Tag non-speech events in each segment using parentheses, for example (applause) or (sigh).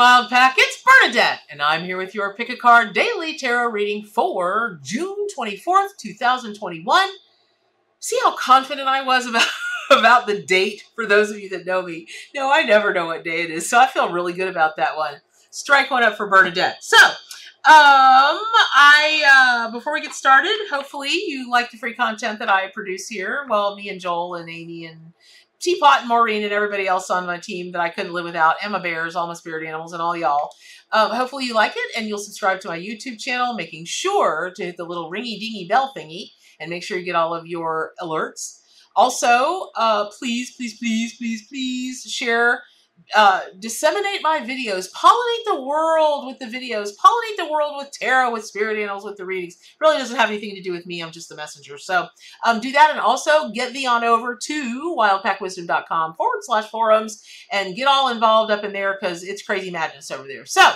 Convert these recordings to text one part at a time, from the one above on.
Wild Pack, it's Bernadette, and I'm here with your Pick a Card Daily Tarot reading for June 24th, 2021. See how confident I was about, (laughs) about the date for those of you that know me? No, I never know what day it is, so I feel really good about that one. Strike one up for Bernadette. So, um, I, uh, before we get started, hopefully you like the free content that I produce here. Well, me and Joel and Amy and Teapot and Maureen and everybody else on my team that I couldn't live without, Emma Bears, all my spirit animals, and all y'all. Um, hopefully you like it and you'll subscribe to my YouTube channel, making sure to hit the little ringy dingy bell thingy and make sure you get all of your alerts. Also, uh, please, please, please, please, please share uh, disseminate my videos, pollinate the world with the videos, pollinate the world with tarot, with spirit animals, with the readings. really doesn't have anything to do with me. I'm just the messenger. So um, do that and also get thee on over to wildpackwisdom.com forward slash forums and get all involved up in there because it's crazy madness over there. So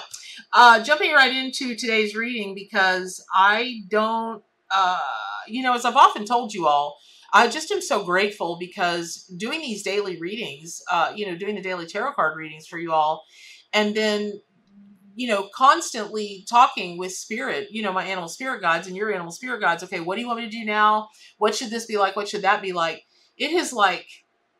uh, jumping right into today's reading because I don't, uh, you know, as I've often told you all, I just am so grateful because doing these daily readings, uh, you know, doing the daily tarot card readings for you all, and then, you know, constantly talking with spirit, you know, my animal spirit guides and your animal spirit guides. Okay, what do you want me to do now? What should this be like? What should that be like? It has like,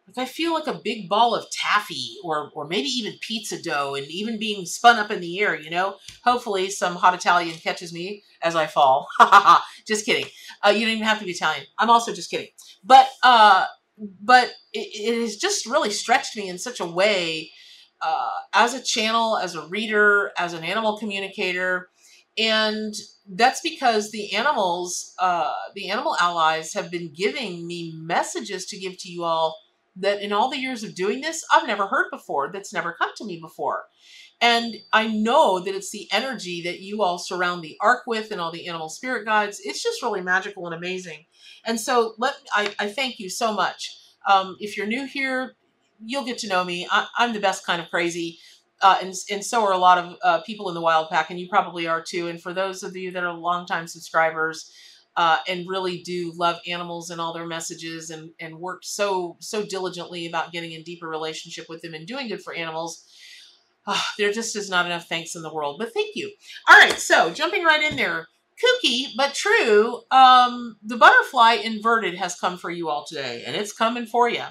like I feel like a big ball of taffy or or maybe even pizza dough and even being spun up in the air, you know? Hopefully some hot Italian catches me as I fall. (laughs) just kidding. Uh, you don't even have to be Italian. I'm also just kidding. But uh, but it, it has just really stretched me in such a way uh, as a channel, as a reader, as an animal communicator, and that's because the animals, uh, the animal allies, have been giving me messages to give to you all that in all the years of doing this, I've never heard before. That's never come to me before. And I know that it's the energy that you all surround the ark with and all the animal spirit guides. It's just really magical and amazing. And so let I, I thank you so much. Um, if you're new here, you'll get to know me. I, am the best kind of crazy. Uh, and, and so are a lot of uh, people in the wild pack, and you probably are too. And for those of you that are longtime subscribers, uh, and really do love animals and all their messages and, and work so so diligently about getting in deeper relationship with them and doing good for animals Oh, there just is not enough thanks in the world, but thank you. All right, so jumping right in there. Kooky, but true, um, the butterfly inverted has come for you all today, and it's coming for you.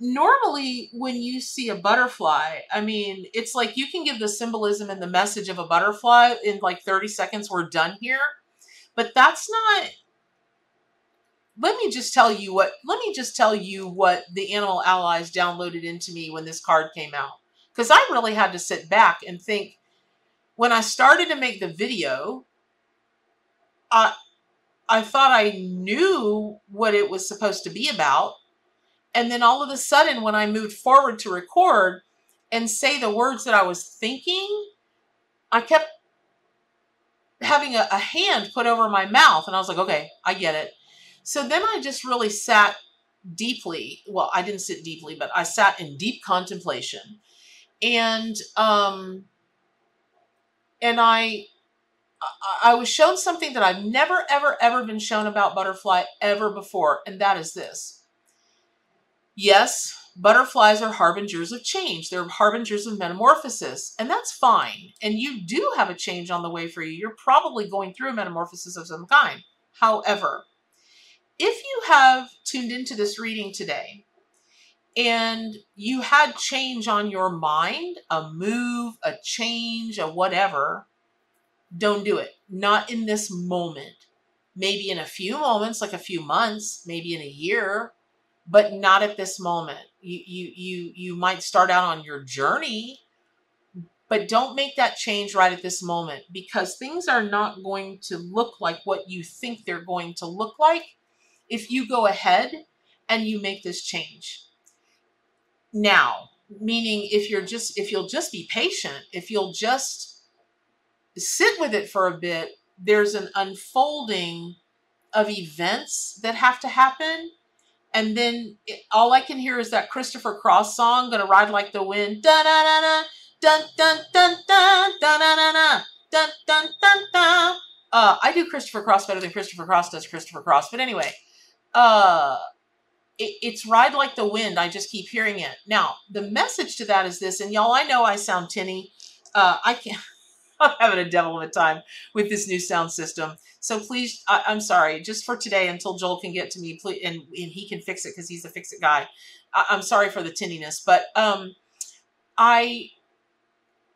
Normally, when you see a butterfly, I mean, it's like you can give the symbolism and the message of a butterfly in like 30 seconds, we're done here. But that's not let me just tell you what let me just tell you what the animal allies downloaded into me when this card came out because I really had to sit back and think when I started to make the video, I, I thought I knew what it was supposed to be about. And then all of a sudden, when I moved forward to record and say the words that I was thinking, I kept having a, a hand put over my mouth. And I was like, okay, I get it. So then I just really sat deeply. Well, I didn't sit deeply, but I sat in deep contemplation and um and I I was shown something that I've never ever ever been shown about butterfly ever before and that is this. Yes, butterflies are harbingers of change. They're harbingers of metamorphosis, and that's fine. And you do have a change on the way for you. You're probably going through a metamorphosis of some kind. However, if you have tuned into this reading today and you had change on your mind, a move, a change, a whatever, don't do it. Not in this moment. Maybe in a few moments, like a few months, maybe in a year, but not at this moment. You you you you might start out on your journey, but don't make that change right at this moment because things are not going to look like what you think they're going to look like if you go ahead and you make this change now meaning if you're just if you'll just be patient if you'll just sit with it for a bit there's an unfolding of events that have to happen and then it, all i can hear is that christopher cross song gonna ride like the wind dun dun dun dun dun dun dun dun dun dun dun dun dun dun uh, I do Christopher Cross better than Christopher Cross does Christopher Cross, but anyway, uh, it, it's ride like the wind. I just keep hearing it. Now, the message to that is this, and y'all, I know I sound tinny. Uh, I can't. (laughs) (laughs) I'm having a devil of a time with this new sound system. So please, I, am sorry, just for today until Joel can get to me, please, and, and he can fix it because he's a fix it guy. I, am sorry for the tinniness, but um, I,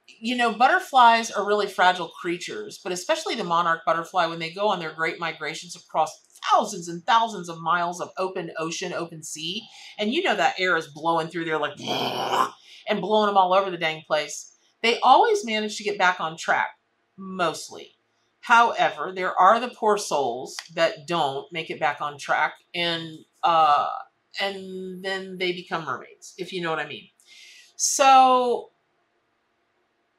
you know, butterflies are really fragile creatures, but especially the monarch butterfly when they go on their great migrations across thousands and thousands of miles of open ocean, open sea, and you know that air is blowing through there like (laughs) and blowing them all over the dang place. They always manage to get back on track, mostly. However, there are the poor souls that don't make it back on track, and uh, and then they become mermaids, if you know what I mean. So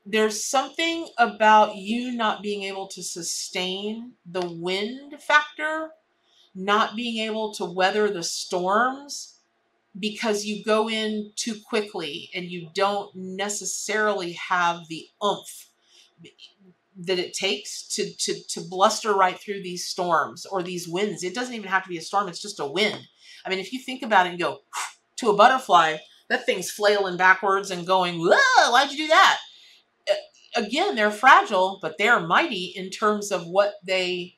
there's something about you not being able to sustain the wind factor not being able to weather the storms because you go in too quickly and you don't necessarily have the oomph that it takes to, to, to bluster right through these storms or these winds. It doesn't even have to be a storm, it's just a wind. I mean, if you think about it and go (sniffs) to a butterfly, that thing's flailing backwards and going, whoa, why'd you do that? Again, they're fragile, but they're mighty in terms of what they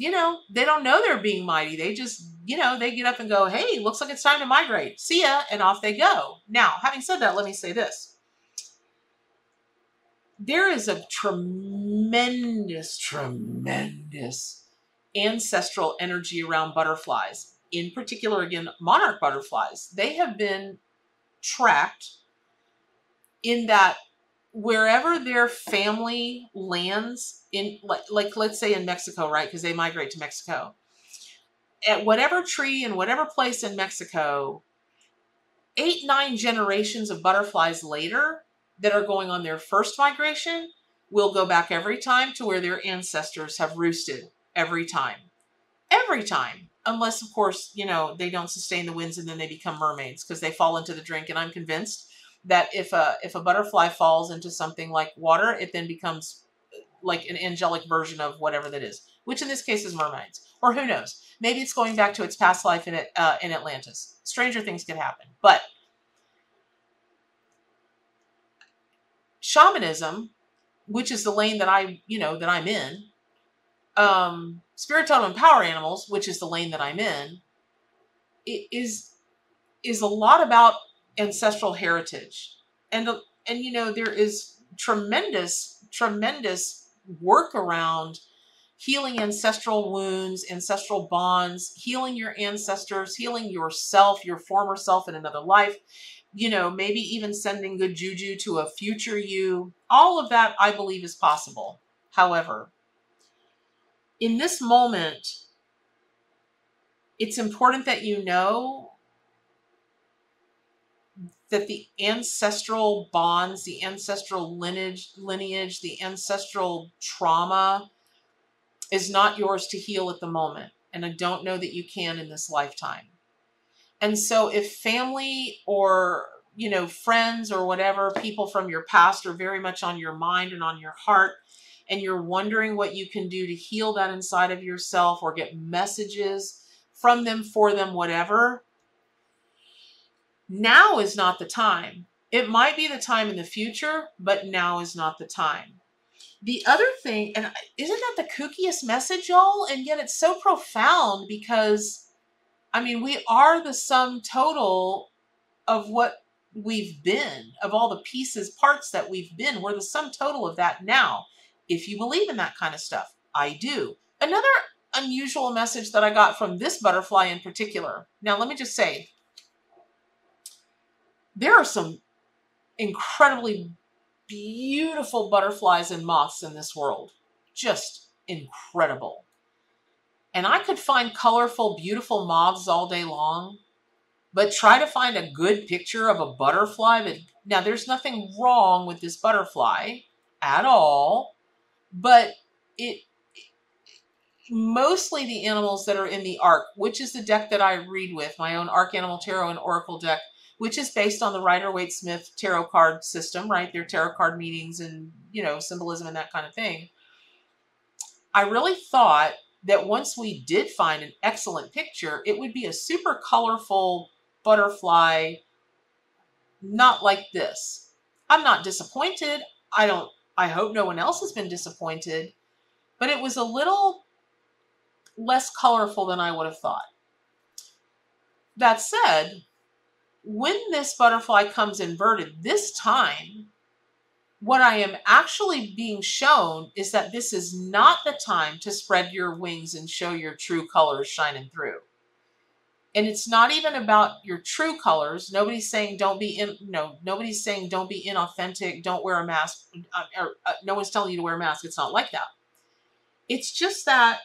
you know, they don't know they're being mighty. They just, you know, they get up and go, hey, looks like it's time to migrate. See ya. And off they go. Now, having said that, let me say this. There is a tremendous, tremendous ancestral energy around butterflies. In particular, again, monarch butterflies. They have been tracked in that wherever their family lands in like like let's say in Mexico, right? Because they migrate to Mexico. At whatever tree and whatever place in Mexico, eight, nine generations of butterflies later that are going on their first migration will go back every time to where their ancestors have roosted every time. Every time. Unless, of course, you know, they don't sustain the winds and then they become mermaids because they fall into the drink. And I'm convinced that if a if a butterfly falls into something like water, it then becomes uh, like an angelic version of whatever that is, which in this case is mermaids, or who knows? Maybe it's going back to its past life in it uh, in Atlantis. Stranger things could happen, but shamanism, which is the lane that I you know that I'm in, um, spirit and power animals, which is the lane that I'm in, it is is a lot about ancestral heritage. And, and you know, there is tremendous, tremendous work around healing ancestral wounds, ancestral bonds, healing your ancestors, healing yourself, your former self in another life, you know, maybe even sending good juju to a future you. All of that, I believe, is possible. However, in this moment, it's important that you know that the ancestral bonds, the ancestral lineage, lineage, the ancestral trauma is not yours to heal at the moment. And I don't know that you can in this lifetime. And so if family or, you know, friends or whatever, people from your past are very much on your mind and on your heart, and you're wondering what you can do to heal that inside of yourself or get messages from them, for them, whatever, now is not the time. It might be the time in the future, but now is not the time. The other thing, and isn't that the kookiest message, y'all? And yet it's so profound because, I mean, we are the sum total of what we've been, of all the pieces, parts that we've been. We're the sum total of that now. If you believe in that kind of stuff, I do. Another unusual message that I got from this butterfly in particular. Now, let me just say, there are some incredibly beautiful butterflies and moths in this world. Just incredible. And I could find colorful, beautiful moths all day long, but try to find a good picture of a butterfly that now there's nothing wrong with this butterfly at all, but it mostly the animals that are in the arc, which is the deck that I read with, my own Arc Animal Tarot and Oracle deck which is based on the Rider Waite Smith tarot card system, right? Their tarot card meetings and, you know, symbolism and that kind of thing. I really thought that once we did find an excellent picture, it would be a super colorful butterfly, not like this. I'm not disappointed. I don't, I hope no one else has been disappointed, but it was a little less colorful than I would have thought. That said, when this butterfly comes inverted this time, what I am actually being shown is that this is not the time to spread your wings and show your true colors shining through. And it's not even about your true colors. Nobody's saying don't be in, no, nobody's saying don't be inauthentic, don't wear a mask, uh, or uh, no one's telling you to wear a mask. It's not like that. It's just that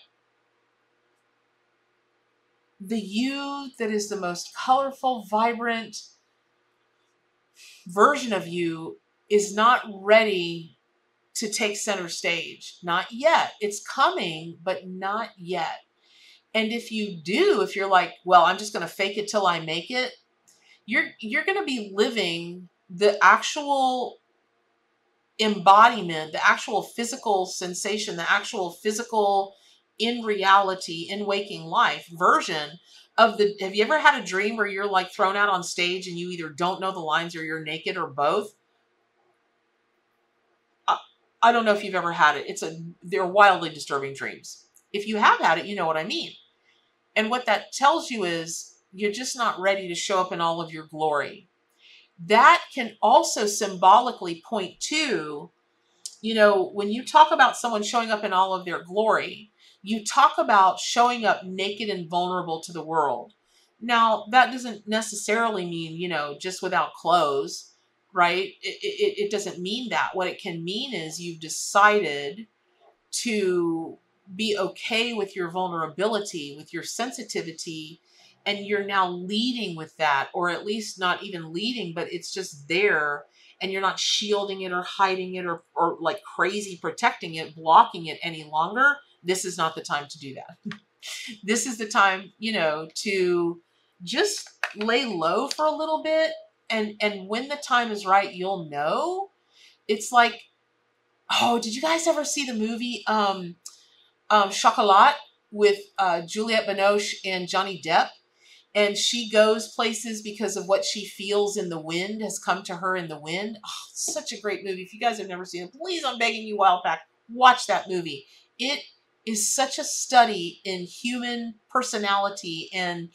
the you that is the most colorful, vibrant version of you is not ready to take center stage. Not yet. It's coming, but not yet. And if you do, if you're like, well, I'm just going to fake it till I make it, you're you're going to be living the actual embodiment, the actual physical sensation, the actual physical in reality, in waking life version of the have you ever had a dream where you're like thrown out on stage and you either don't know the lines or you're naked or both? I I don't know if you've ever had it. It's a they're wildly disturbing dreams. If you have had it, you know what I mean. And what that tells you is you're just not ready to show up in all of your glory. That can also symbolically point to, you know, when you talk about someone showing up in all of their glory, you talk about showing up naked and vulnerable to the world. Now, that doesn't necessarily mean, you know, just without clothes right? It, it, it doesn't mean that. What it can mean is you've decided to be okay with your vulnerability, with your sensitivity, and you're now leading with that, or at least not even leading, but it's just there and you're not shielding it or hiding it or, or like crazy protecting it, blocking it any longer. This is not the time to do that. (laughs) this is the time, you know, to just lay low for a little bit and and when the time is right you'll know. It's like oh did you guys ever see the movie um um chocolat with uh juliette binoche and johnny depp? And she goes places because of what she feels in the wind has come to her in the wind. Oh, such a great movie. If you guys have never seen it please i'm begging you wildpack watch that movie. It is such a study in human personality and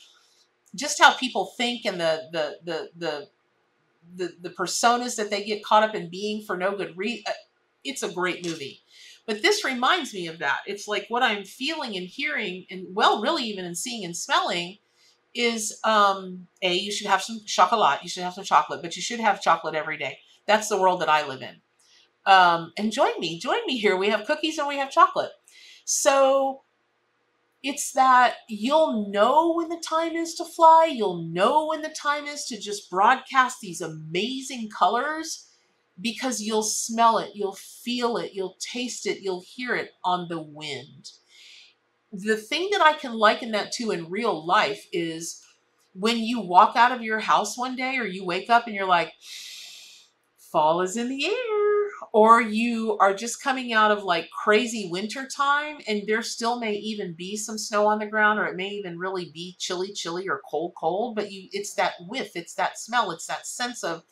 just how people think and the the the the the the personas that they get caught up in being for no good reason. Uh, it's a great movie. But this reminds me of that. It's like what I'm feeling and hearing, and well, really even in seeing and smelling, is um, a you should have some chocolate. You should have some chocolate, but you should have chocolate every day. That's the world that I live in. Um, and join me, join me here. We have cookies and we have chocolate. So it's that you'll know when the time is to fly. You'll know when the time is to just broadcast these amazing colors because you'll smell it, you'll feel it, you'll taste it, you'll hear it on the wind. The thing that I can liken that to in real life is when you walk out of your house one day or you wake up and you're like, fall is in the air or you are just coming out of like crazy winter time and there still may even be some snow on the ground or it may even really be chilly chilly or cold cold but you it's that whiff it's that smell it's that sense of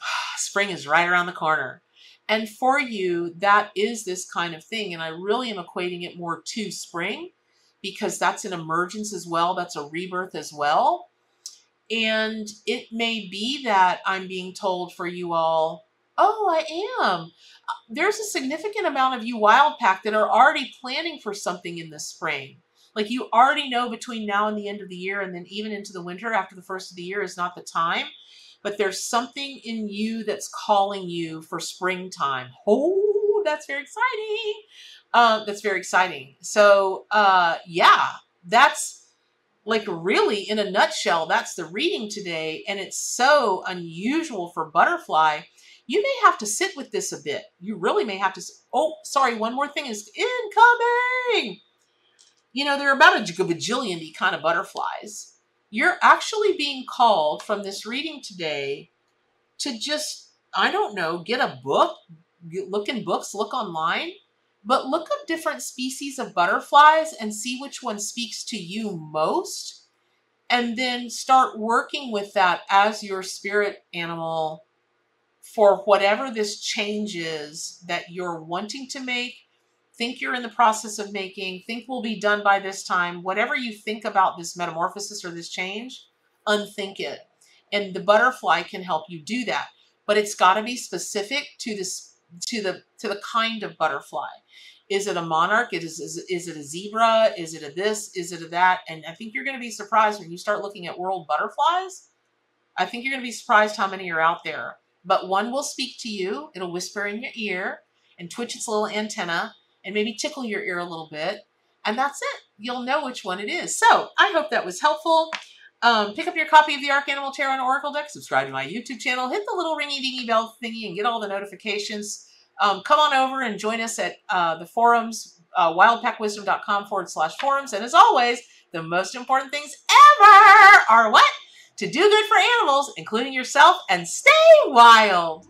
(sighs) spring is right around the corner. And for you that is this kind of thing and i really am equating it more to spring because that's an emergence as well that's a rebirth as well. And it may be that i'm being told for you all Oh, I am. Uh, there's a significant amount of you wild pack that are already planning for something in the spring. Like you already know between now and the end of the year, and then even into the winter after the first of the year is not the time. But there's something in you that's calling you for springtime. Oh, that's very exciting. Uh, that's very exciting. So, uh, yeah, that's like really in a nutshell, that's the reading today. And it's so unusual for butterfly you may have to sit with this a bit. You really may have to. Oh, sorry, one more thing is incoming. You know, there are about a bajillion kind of butterflies. You're actually being called from this reading today to just, I don't know, get a book, look in books, look online, but look up different species of butterflies and see which one speaks to you most. And then start working with that as your spirit animal for whatever this change is that you're wanting to make, think you're in the process of making, think will be done by this time, whatever you think about this metamorphosis or this change, unthink it. And the butterfly can help you do that. But it's got to be specific to this to the to the kind of butterfly. Is it a monarch? Is, is, is it a zebra? Is it a this? Is it a that? And I think you're going to be surprised when you start looking at world butterflies. I think you're going to be surprised how many are out there. But one will speak to you. It'll whisper in your ear and twitch its little antenna and maybe tickle your ear a little bit. And that's it. You'll know which one it is. So I hope that was helpful. Um, pick up your copy of the Arc Animal Tarot and Oracle deck. Subscribe to my YouTube channel. Hit the little ringy dingy bell thingy and get all the notifications. Um, come on over and join us at uh, the forums, uh, wildpackwisdom.com forward slash forums. And as always, the most important things ever are what? To do good for animals, including yourself, and stay wild.